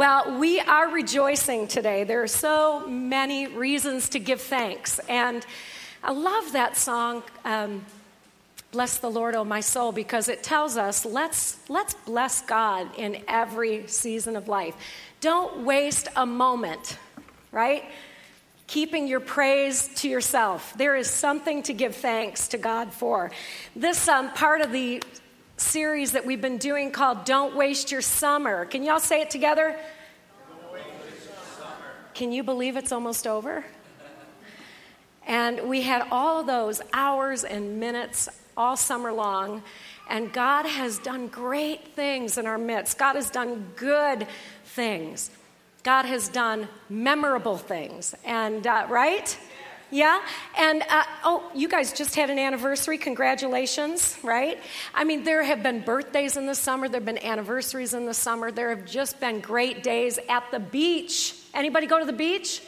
Well, we are rejoicing today. There are so many reasons to give thanks. And I love that song, um, Bless the Lord, O my soul, because it tells us let's, let's bless God in every season of life. Don't waste a moment, right? Keeping your praise to yourself. There is something to give thanks to God for. This um, part of the series that we've been doing called Don't Waste Your Summer. Can y'all say it together? Can you believe it's almost over? And we had all those hours and minutes all summer long. And God has done great things in our midst. God has done good things. God has done memorable things. And, uh, right? Yeah? And, uh, oh, you guys just had an anniversary. Congratulations, right? I mean, there have been birthdays in the summer, there have been anniversaries in the summer, there have just been great days at the beach. Anybody go to the beach?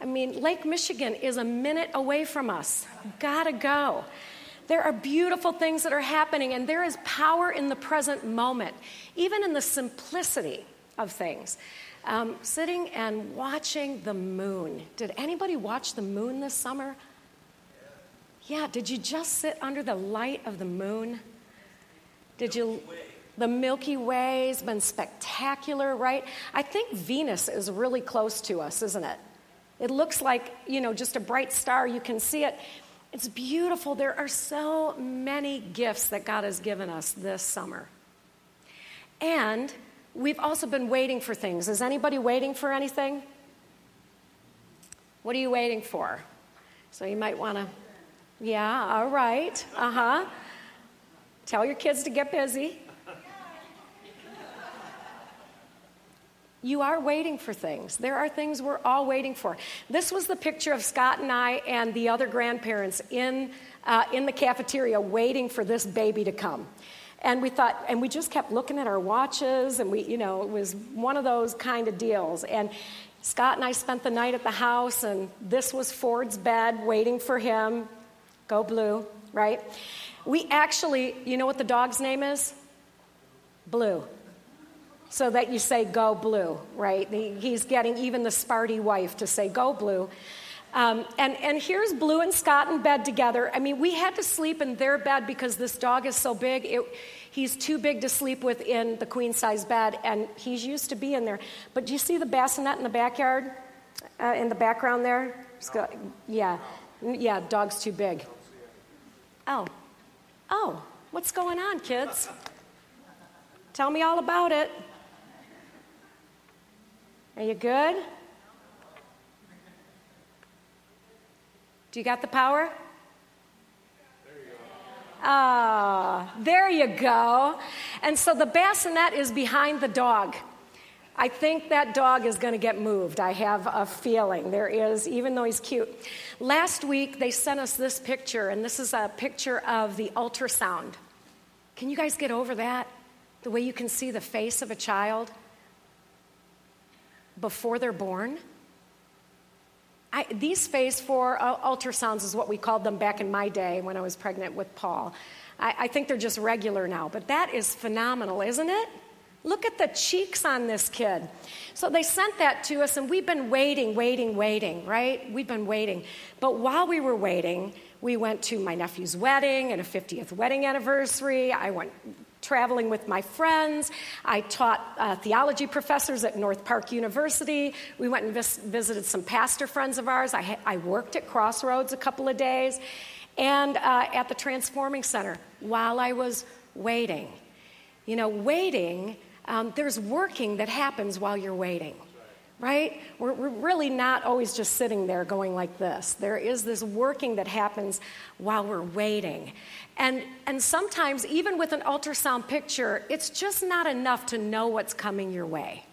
I mean, Lake Michigan is a minute away from us. Gotta go. There are beautiful things that are happening, and there is power in the present moment, even in the simplicity of things. Um, sitting and watching the moon. Did anybody watch the moon this summer? Yeah, did you just sit under the light of the moon? Did you? The Milky Way has been spectacular, right? I think Venus is really close to us, isn't it? It looks like, you know, just a bright star. You can see it. It's beautiful. There are so many gifts that God has given us this summer. And We've also been waiting for things. Is anybody waiting for anything? What are you waiting for? So you might want to, yeah, all right, uh huh. Tell your kids to get busy. You are waiting for things. There are things we're all waiting for. This was the picture of Scott and I and the other grandparents in, uh, in the cafeteria waiting for this baby to come. And we thought, and we just kept looking at our watches, and we, you know, it was one of those kind of deals. And Scott and I spent the night at the house, and this was Ford's bed waiting for him. Go blue, right? We actually, you know what the dog's name is? Blue. So that you say go blue, right? He's getting even the Sparty wife to say go blue. Um, and, and here's Blue and Scott in bed together. I mean, we had to sleep in their bed because this dog is so big. It, he's too big to sleep with in the queen size bed, and he's used to be in there. But do you see the bassinet in the backyard, uh, in the background there? Got, yeah, yeah, dog's too big. Oh, oh, what's going on, kids? Tell me all about it. Are you good? Do you got the power? Ah, there you go. And so the bassinet is behind the dog. I think that dog is going to get moved. I have a feeling there is, even though he's cute. Last week, they sent us this picture, and this is a picture of the ultrasound. Can you guys get over that? The way you can see the face of a child before they're born? I, these phase four uh, ultrasounds is what we called them back in my day when I was pregnant with Paul. I, I think they're just regular now, but that is phenomenal, isn't it? Look at the cheeks on this kid. So they sent that to us, and we've been waiting, waiting, waiting, right? We've been waiting. But while we were waiting, we went to my nephew's wedding and a 50th wedding anniversary. I went traveling with my friends. I taught uh, theology professors at North Park University. We went and vis- visited some pastor friends of ours. I, ha- I, worked at Crossroads a couple of days and uh, at the Transforming Center while I was waiting. You know, waiting, um, there's working that happens while you're waiting right? We're, we're, really not always just sitting there going like this. There is this working that happens while we're waiting. And, and sometimes, even with an ultrasound picture, it's just not enough to know what's coming your way.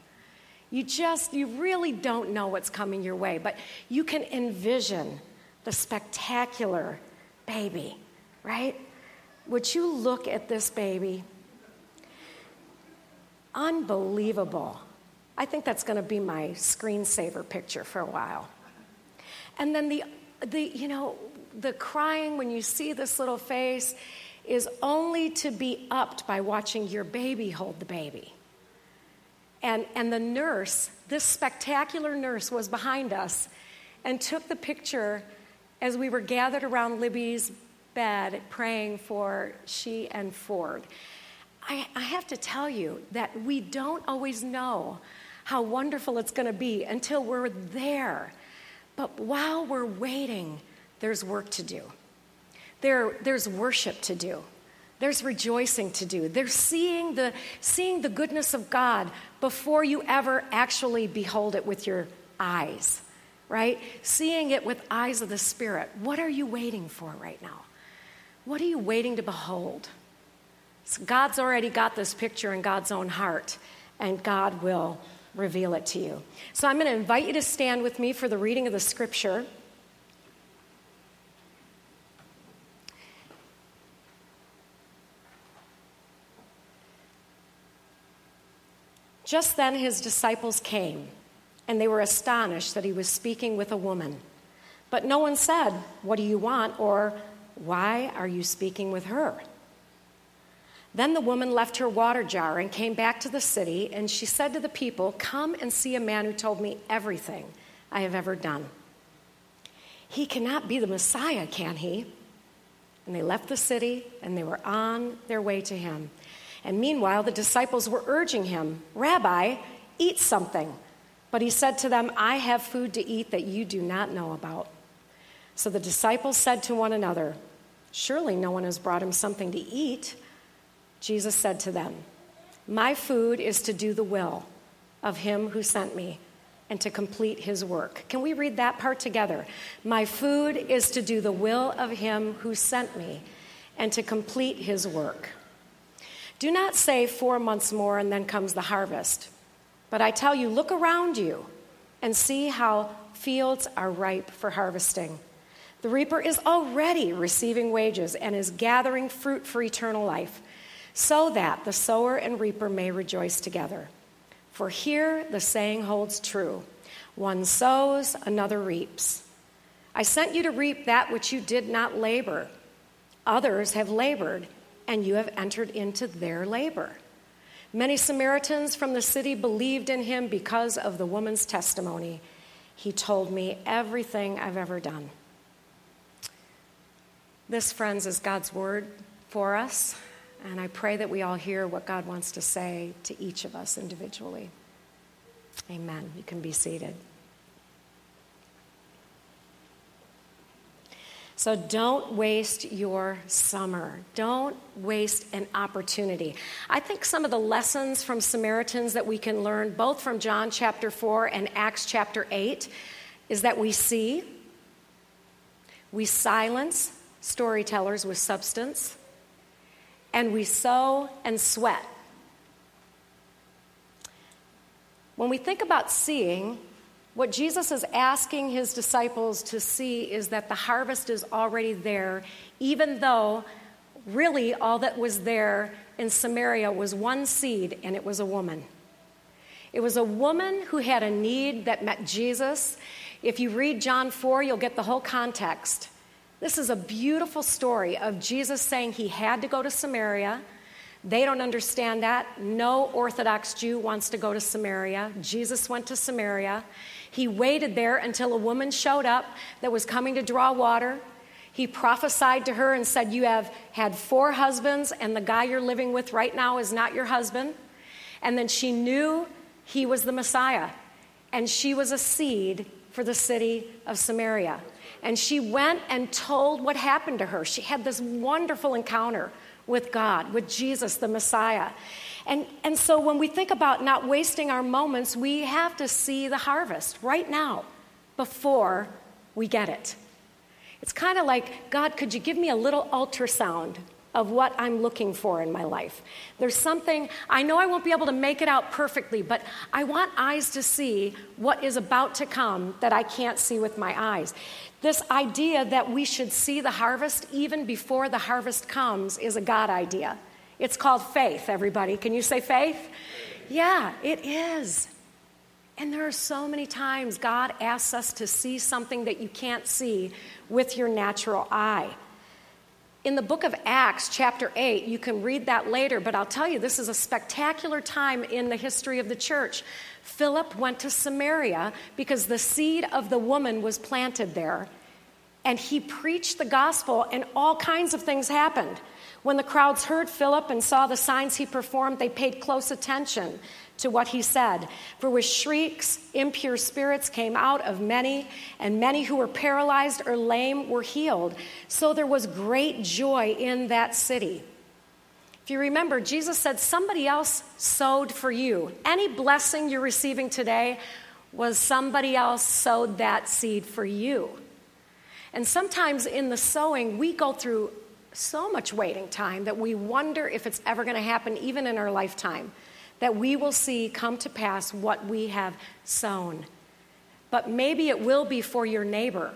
You just, you really don't know what's coming your way, but you can envision the spectacular baby, right? Would you look at this baby? Unbelievable. I think that's going to be my screensaver picture for a while. And then the, the, you know, the crying when you see this little face is only to be upped by watching your baby hold the baby. And, and the nurse, this spectacular nurse, was behind us and took the picture as we were gathered around Libby's bed praying for she and Ford. I, I have to tell you that we don't always know how wonderful it's going to be until we're there. But while we're waiting, there's work to do. There, there's worship to do. There's rejoicing to do. There's seeing the, seeing the goodness of God before you ever actually behold it with your eyes, right? Seeing it with eyes of the Spirit. What are you waiting for right now? What are you waiting to behold? So God's already got this picture in God's own heart, and God will reveal it to you. So I'm going to invite you to stand with me for the reading of the scripture. Just then his disciples came, and they were astonished that he was speaking with a woman. But no one said, What do you want? or Why are you speaking with her? Then the woman left her water jar and came back to the city, and she said to the people, Come and see a man who told me everything I have ever done. He cannot be the Messiah, can he? And they left the city and they were on their way to him. And meanwhile, the disciples were urging him, Rabbi, eat something. But he said to them, I have food to eat that you do not know about. So the disciples said to one another, Surely no one has brought him something to eat. Jesus said to them, My food is to do the will of him who sent me and to complete his work. Can we read that part together? My food is to do the will of him who sent me and to complete his work. Do not say four months more and then comes the harvest. But I tell you, look around you and see how fields are ripe for harvesting. The reaper is already receiving wages and is gathering fruit for eternal life so that the sower and reaper may rejoice together. For here the saying holds true one sows, another reaps. I sent you to reap that which you did not labor. Others have labored, and you have entered into their labor. Many Samaritans from the city believed in him because of the woman's testimony. He told me everything I've ever done. This, friends, is God's word for us. And I pray that we all hear what God wants to say to each of us individually. Amen. You can be seated. So don't waste your summer. Don't waste an opportunity. I think some of the lessons from Samaritans that we can learn, both from John chapter 4 and Acts chapter 8, is that we see, we silence storytellers with substance, and we sow and sweat. When we think about seeing, what Jesus is asking his disciples to see is that the harvest is already there, even though really all that was there in Samaria was one seed, and it was a woman. It was a woman who had a need that met Jesus. If you read John 4, you'll get the whole context. This is a beautiful story of Jesus saying he had to go to Samaria. They don't understand that. No Orthodox Jew wants to go to Samaria. Jesus went to Samaria. He waited there until a woman showed up that was coming to draw water. He prophesied to her and said, You have had four husbands, and the guy you're living with right now is not your husband. And then she knew he was the Messiah, and she was a seed for the city of Samaria. And she went and told what happened to her. She had this wonderful encounter with God, with Jesus, the Messiah. And, and so when we think about not wasting our moments, we have to see the harvest right now before we get it. It's kind of like, God, could you give me a little ultrasound of what I'm looking for in my life. There's something, I know I won't be able to make it out perfectly, but I want eyes to see what is about to come that I can't see with my eyes. This idea that we should see the harvest even before the harvest comes is a God idea. It's called faith, everybody. Can you say faith? Yeah, it is. And there are so many times God asks us to see something that you can't see with your natural eye. In the book of Acts, chapter 8, you can read that later, but I'll tell you, this is a spectacular time in the history of the church. Philip went to Samaria because the seed of the woman was planted there. And he preached the gospel, and all kinds of things happened. When the crowds heard Philip and saw the signs he performed, they paid close attention to what he said. For with shrieks, impure spirits came out of many, and many who were paralyzed or lame were healed. So there was great joy in that city. If you remember, Jesus said, Somebody else sowed for you. Any blessing you're receiving today was somebody else sowed that seed for you. And sometimes in the sowing, we go through so much waiting time that we wonder if it's ever going to happen, even in our lifetime that we will see come to pass what we have sown. But maybe it will be for your neighbor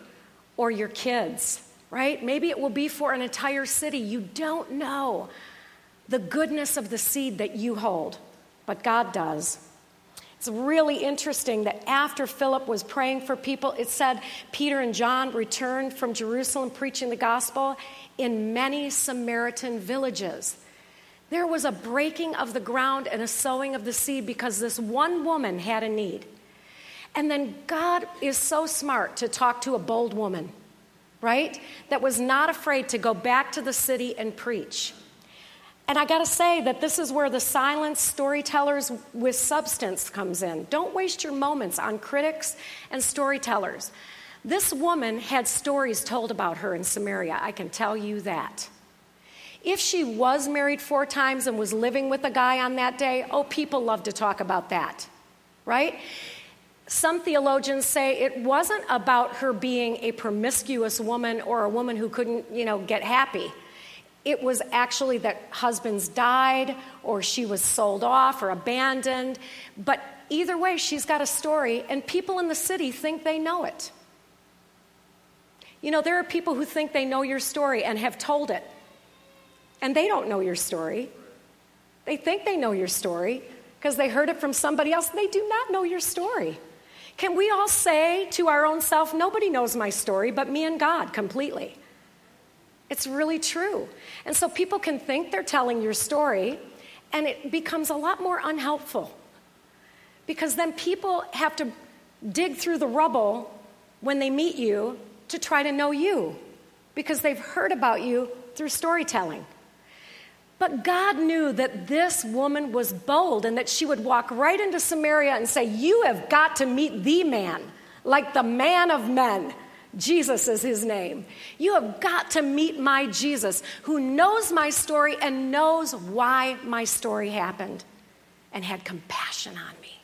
or your kids, right? Maybe it will be for an entire city. You don't know the goodness of the seed that you hold, but God does. It's really interesting that after Philip was praying for people, it said Peter and John returned from Jerusalem preaching the gospel in many Samaritan villages. There was a breaking of the ground and a sowing of the seed because this one woman had a need. And then God is so smart to talk to a bold woman, right? That was not afraid to go back to the city and preach. And I got to say that this is where the silent storytellers with substance comes in. Don't waste your moments on critics and storytellers. This woman had stories told about her in Samaria, I can tell you that. If she was married four times and was living with a guy on that day, oh, people love to talk about that, right? Some theologians say it wasn't about her being a promiscuous woman or a woman who couldn't, you know, get happy. It was actually that husbands died or she was sold off or abandoned. But either way, she's got a story, and people in the city think they know it. You know, there are people who think they know your story and have told it and they don't know your story. They think they know your story because they heard it from somebody else. They do not know your story. Can we all say to our own self, nobody knows my story but me and God completely? It's really true. And so people can think they're telling your story, and it becomes a lot more unhelpful. Because then people have to dig through the rubble when they meet you to try to know you, because they've heard about you through storytelling. But God knew that this woman was bold and that she would walk right into Samaria and say, You have got to meet the man, like the man of men. Jesus is his name. You have got to meet my Jesus who knows my story and knows why my story happened and had compassion on me.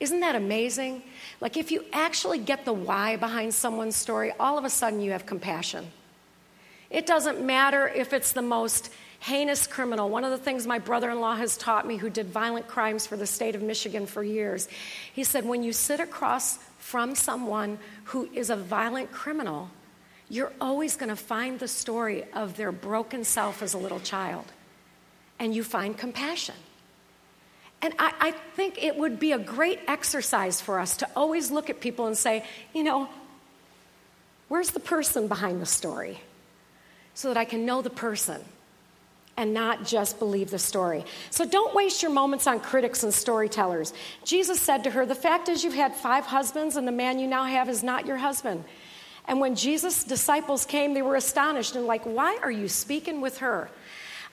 Isn't that amazing? Like, if you actually get the why behind someone's story, all of a sudden you have compassion. It doesn't matter if it's the most heinous criminal. One of the things my brother in law has taught me, who did violent crimes for the state of Michigan for years, he said, when you sit across from someone who is a violent criminal, you're always going to find the story of their broken self as a little child, and you find compassion. And I, I, think it would be a great exercise for us to always look at people and say, you know, where's the person behind the story? so that I can know the person and not just believe the story. So don't waste your moments on critics and storytellers. Jesus said to her, The fact is, you've had five husbands, and the man you now have is not your husband. And when Jesus' disciples came, they were astonished and like, Why are you speaking with her?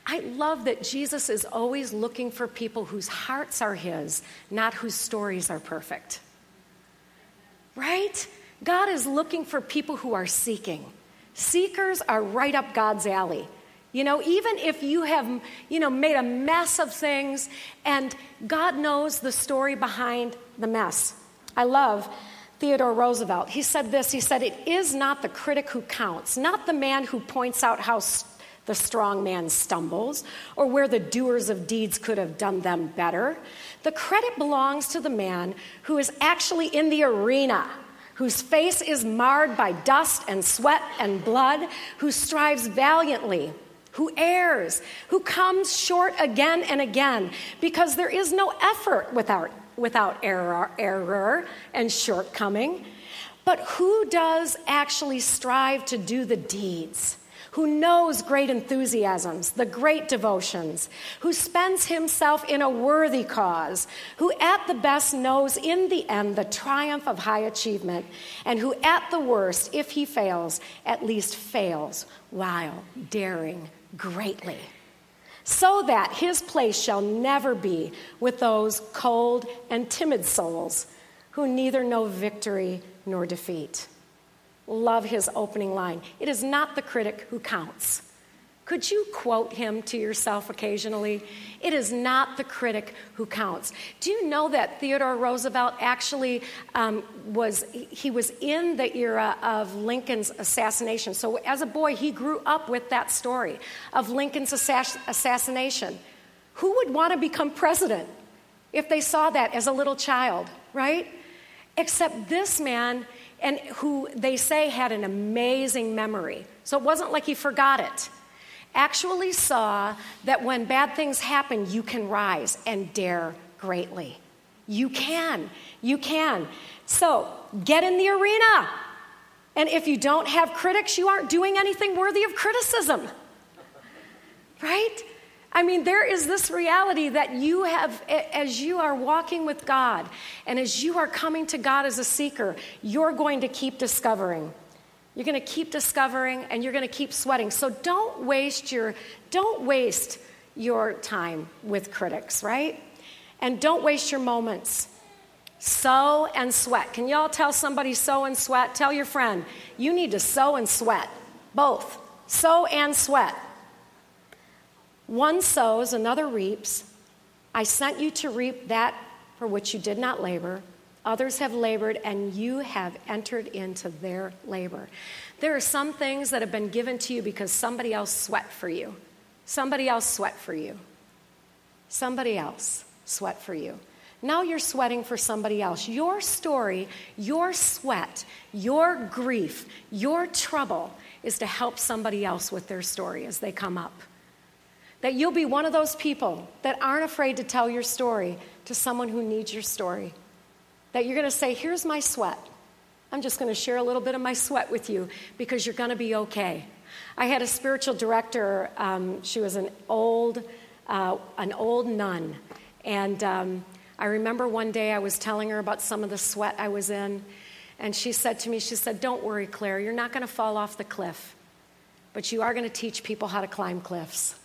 I love that Jesus is always looking for people whose hearts are his, not whose stories are perfect. Right? God is looking for people who are seeking. Seekers are right up God's alley. You know, even if you have, you know, made a mess of things and God knows the story behind the mess. I love Theodore Roosevelt. He said this He said, It is not the critic who counts, not the man who points out how st- the strong man stumbles or where the doers of deeds could have done them better. The credit belongs to the man who is actually in the arena whose face is marred by dust and sweat and blood, who strives valiantly, who errs, who comes short again and again, because there is no effort without, without error, error and shortcoming. But who does actually strive to do the deeds? who knows great enthusiasms, the great devotions, who spends himself in a worthy cause, who at the best knows in the end the triumph of high achievement, and who at the worst, if he fails, at least fails while daring greatly. So that his place shall never be with those cold and timid souls who neither know victory nor defeat. Love his opening line. It is not the critic who counts. Could you quote him to yourself occasionally? It is not the critic who counts. Do you know that Theodore Roosevelt actually um, was, he was in the era of Lincoln's assassination. So as a boy, he grew up with that story of Lincoln's assass- assassination. Who would want to become president if they saw that as a little child, right? Except this man and who they say had an amazing memory. So it wasn't like he forgot it. Actually, saw that when bad things happen, you can rise and dare greatly. You can. You can. So get in the arena. And if you don't have critics, you aren't doing anything worthy of criticism. Right? I mean, there is this reality that you have, as you are walking with God and as you are coming to God as a seeker, you're going to keep discovering. You're going to keep discovering and you're going to keep sweating. So don't waste your, don't waste your time with critics, right? And don't waste your moments. Sow and sweat. Can y'all tell somebody sow and sweat? Tell your friend, you need to sow and sweat. Both. Sow and sweat. One sows, another reaps. I sent you to reap that for which you did not labor. Others have labored, and you have entered into their labor. There are some things that have been given to you because somebody else sweat for you. Somebody else sweat for you. Somebody else sweat for you. Now you're sweating for somebody else. Your story, your sweat, your grief, your trouble is to help somebody else with their story as they come up. That you'll be one of those people that aren't afraid to tell your story to someone who needs your story. That you're going to say, Here's my sweat. I'm just going to share a little bit of my sweat with you because you're going to be okay. I had a spiritual director. Um, she was an old, uh, an old nun, and um, I remember one day I was telling her about some of the sweat I was in, and she said to me, "She said, don't worry, Claire. You're not going to fall off the cliff, but you are going to teach people how to climb cliffs."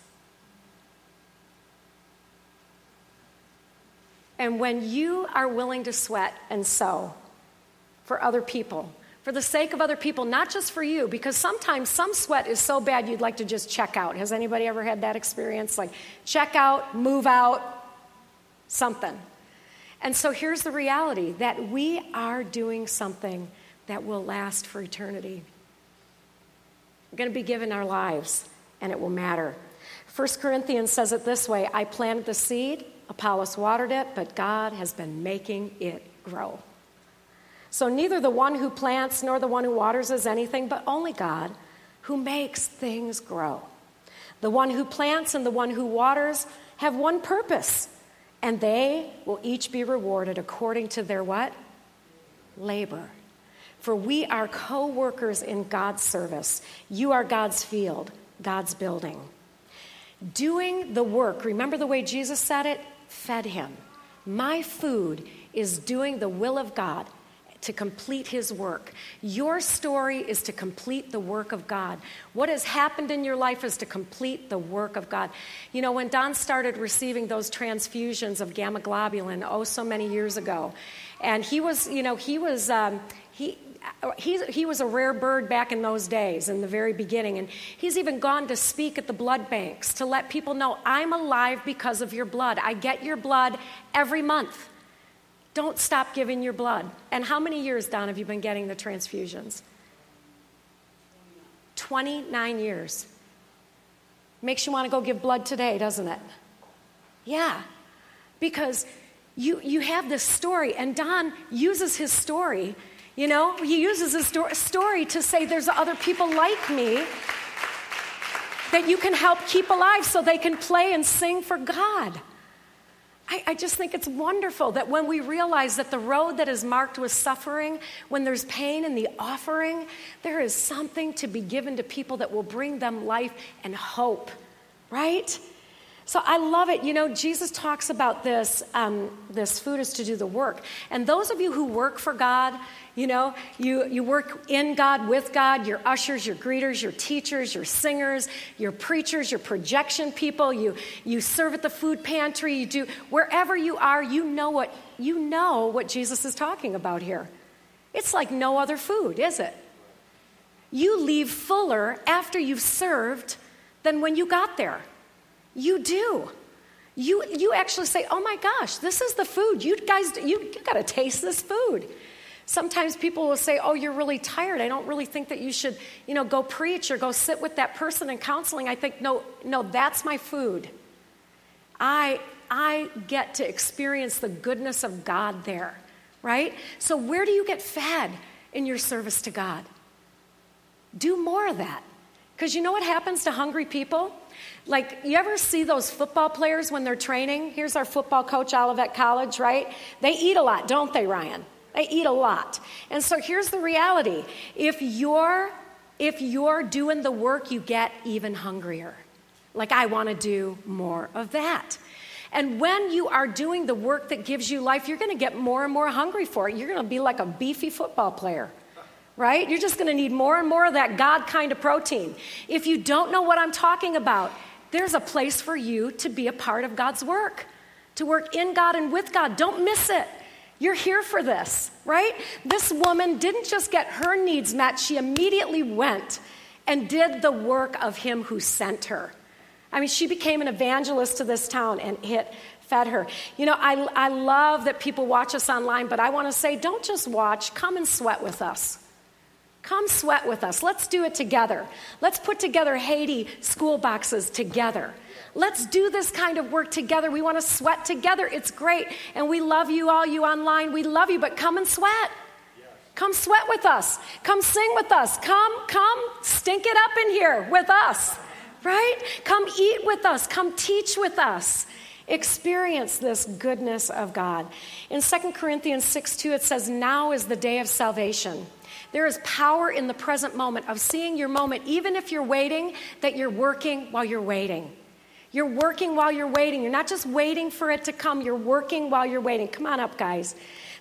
And when you are willing to sweat and sow for other people, for the sake of other people, not just for you, because sometimes some sweat is so bad you'd like to just check out. Has anybody ever had that experience? Like, check out, move out, something. And so here's the reality that we are doing something that will last for eternity. We're going to be given our lives, and it will matter. 1 Corinthians says it this way I planted the seed, Apollos watered it, but God has been making it grow. So neither the one who plants nor the one who waters is anything, but only God who makes things grow. The one who plants and the one who waters have one purpose, and they will each be rewarded according to their what? Labor. For we are co workers in God's service. You are God's field, God's building. Doing the work, remember the way Jesus said it? Fed him. My food is doing the will of God to complete his work. Your story is to complete the work of God. What has happened in your life is to complete the work of God. You know, when Don started receiving those transfusions of gamma globulin, oh, so many years ago, and he was, you know, he was, um, he, he, he was a rare bird back in those days, in the very beginning. And he's even gone to speak at the blood banks to let people know I'm alive because of your blood. I get your blood every month. Don't stop giving your blood. And how many years, Don, have you been getting the transfusions? 29 years. Makes you want to go give blood today, doesn't it? Yeah. Because you, you have this story, and Don uses his story you know, he uses his story to say there's other people like me that you can help keep alive so they can play and sing for God. I, I, just think it's wonderful that when we realize that the road that is marked with suffering, when there's pain in the offering, there is something to be given to people that will bring them life and hope, right? So I love it. You know, Jesus talks about this um, this food is to do the work. And those of you who work for God, you know, you, you work in God, with God, your ushers, your greeters, your teachers, your singers, your preachers, your projection people, you, you serve at the food pantry, you do wherever you are, you know what you know what Jesus is talking about here. It's like no other food, is it? You leave fuller after you've served than when you got there. You do. You, you actually say, oh my gosh, this is the food. You guys, you, you got to taste this food. Sometimes people will say, oh, you're really tired. I don't really think that you should, you know, go preach or go sit with that person in counseling. I think, no, no, that's my food. I, I get to experience the goodness of God there, right? So where do you get fed in your service to God? Do more of that. Because you know what happens to hungry people? Like, you ever see those football players when they're training? Here's our football coach, Olivet College, right? They eat a lot, don't they, Ryan? They eat a lot. And so here's the reality if you're if you're doing the work, you get even hungrier. Like, I want to do more of that. And when you are doing the work that gives you life, you're going to get more and more hungry for it. You're going to be like a beefy football player right? You're just to need more and more of that God kind of protein. If you don't know what I'm talking about, there's a place for you to be a part of God's work, to work in God and with God. Don't miss it. You're here for this, right? This woman didn't just get her needs met, she immediately went and did the work of him who sent her. I mean, she became an evangelist to this town and it fed her. You know, I, I love that people watch us online, but I want to say don't just watch, come and sweat with us. Come sweat with us. Let's do it together. Let's put together Haiti school boxes together. Let's do this kind of work together. We want to sweat together. It's great. And we love you all, you online. We love you, but come and sweat. Come sweat with us. Come sing with us. Come, come, stink it up in here with us, right? Come eat with us. Come teach with us. Experience this goodness of God. In 2 Corinthians 6 2, it says, Now is the day of salvation. There is power in the present moment of seeing your moment, even if you're waiting, that you're working while you're waiting. You're working while you're waiting. You're not just waiting for it to come, you're working while you're waiting. Come on up, guys.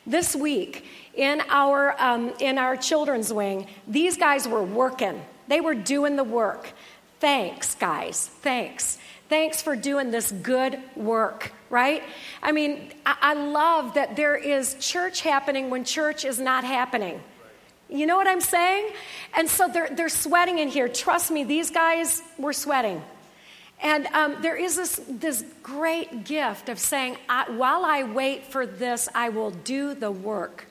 This week, in our, um, in our children's wing, these guys were working, they were doing the work. Thanks, guys. Thanks. Thanks for doing this good work, right? I mean, I, I love that there is church happening when church is not happening. You know what I'm saying? And so they're, they're sweating in here. Trust me, these guys were sweating. And um, there is this, this great gift of saying, I, while I wait for this, I will do the work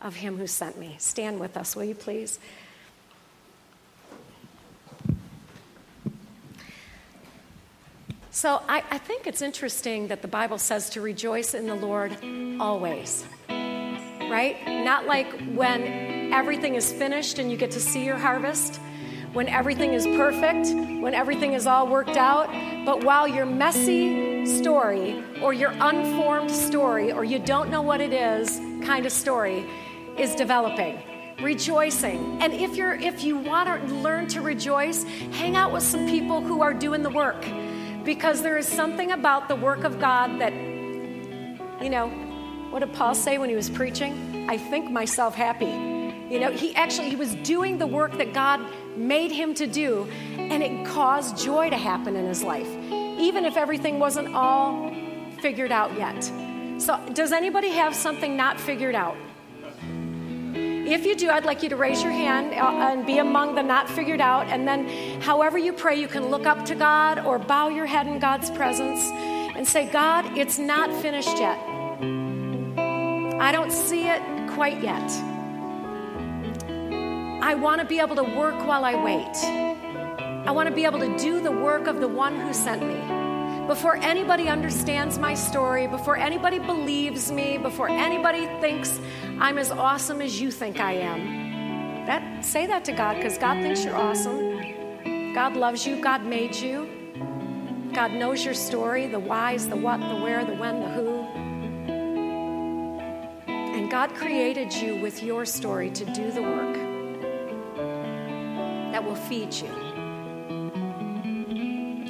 of him who sent me. Stand with us, will you please? So I, I think it's interesting that the Bible says to rejoice in the Lord always, right? Not like when everything is finished and you get to see your harvest, when everything is perfect, when everything is all worked out. But while your messy story or your unformed story or you don't know what it is kind of story is developing, rejoicing. And if you're if you want to learn to rejoice, hang out with some people who are doing the work because there is something about the work of God that you know, what did Paul say when he was preaching? I think myself happy. You know, he actually he was doing the work that God made him to do, and it caused joy to happen in his life, even if everything wasn't all figured out yet. So, does anybody have something not figured out? If you do, I'd like you to raise your hand uh, and be among the not figured out. And then, however you pray, you can look up to God or bow your head in God's presence and say, God, it's not finished yet. I don't see it quite yet. I want to be able to work while I wait. I want to be able to do the work of the one who sent me. Before anybody understands my story, before anybody believes me, before anybody thinks I'm as awesome as you think I am. That say that to God because God thinks you're awesome. God loves you, God made you. God knows your story, the whys, the what, the where, the when, the who. God created you with your story to do the work that will feed you.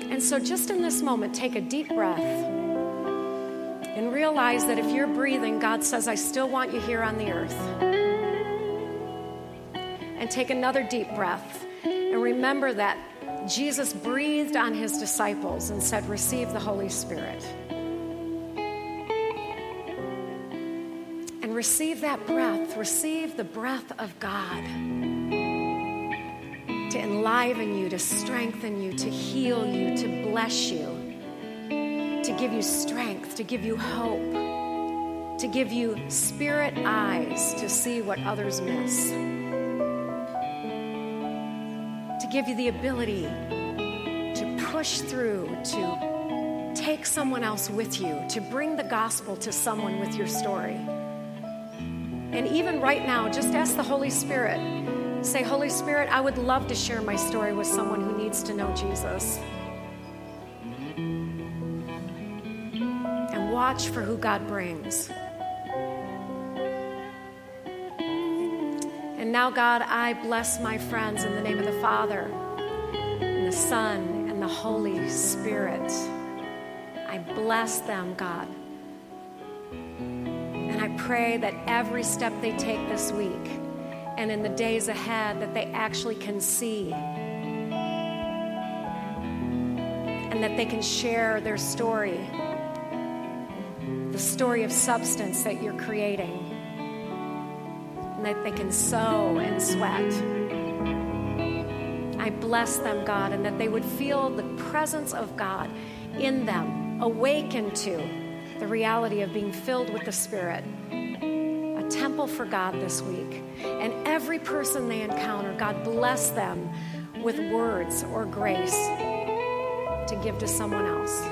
And so, just in this moment, take a deep breath and realize that if you're breathing, God says, I still want you here on the earth. And take another deep breath and remember that Jesus breathed on his disciples and said, Receive the Holy Spirit. Receive that breath, receive the breath of God to enliven you, to strengthen you, to heal you, to bless you, to give you strength, to give you hope, to give you spirit eyes to see what others miss to give you the ability to push through, to take someone else with you, to bring the gospel to someone with your story. And even right now, just ask the Holy Spirit. Say, Holy Spirit, I would love to share my story with someone who needs to know Jesus. And watch for who God brings. And now, God, I bless my friends in the name of the Father, and the Son, and the Holy Spirit. I bless them, God. Pray that every step they take this week and in the days ahead, that they actually can see and that they can share their story, the story of substance that you're creating and that they can sow and sweat. I bless them, God, and that they would feel the presence of God in them, awaken to the reality of being filled with the Spirit. A temple for God this week. And every person they encounter, God bless them with words or grace to give to someone else.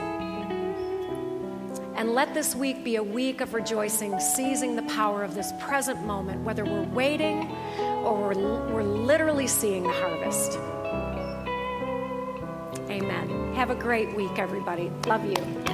And let this week be a week of rejoicing, seizing the power of this present moment, whether we're waiting or we're, we're literally seeing the harvest. Amen. Have a great week, everybody. Love you.